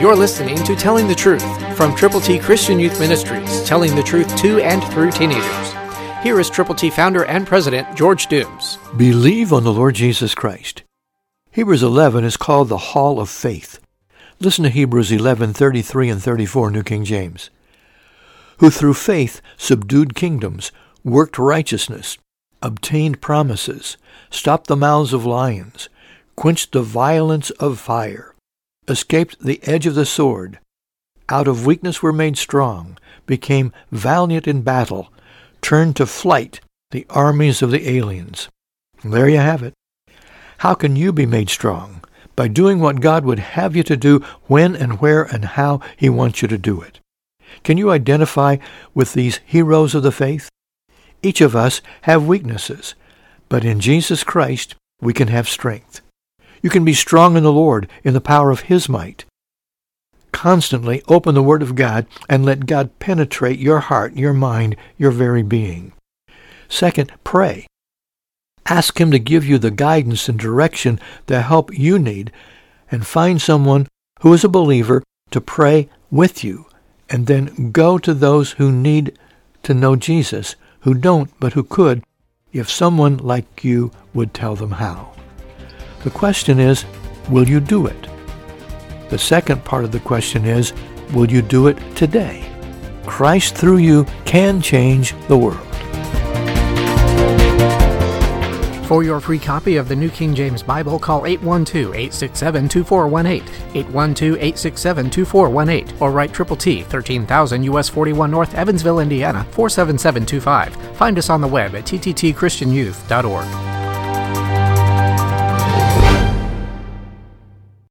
You're listening to Telling the Truth from Triple T Christian Youth Ministries, telling the truth to and through teenagers. Here is Triple T founder and president George Dooms. Believe on the Lord Jesus Christ. Hebrews 11 is called the Hall of Faith. Listen to Hebrews 11:33 and 34 New King James. Who through faith subdued kingdoms, worked righteousness, obtained promises, stopped the mouths of lions, quenched the violence of fire, escaped the edge of the sword, out of weakness were made strong, became valiant in battle, turned to flight the armies of the aliens. There you have it. How can you be made strong? By doing what God would have you to do when and where and how he wants you to do it. Can you identify with these heroes of the faith? Each of us have weaknesses, but in Jesus Christ we can have strength. You can be strong in the Lord in the power of his might. Constantly open the Word of God and let God penetrate your heart, your mind, your very being. Second, pray. Ask Him to give you the guidance and direction, the help you need, and find someone who is a believer to pray with you, and then go to those who need to know Jesus, who don't but who could, if someone like you would tell them how. The question is, will you do it? The second part of the question is, will you do it today? Christ through you can change the world. For your free copy of the New King James Bible, call 812-867-2418, 812-867-2418, or write Triple T, 13,000 US 41 North, Evansville, Indiana, 47725. Find us on the web at tttchristianyouth.org.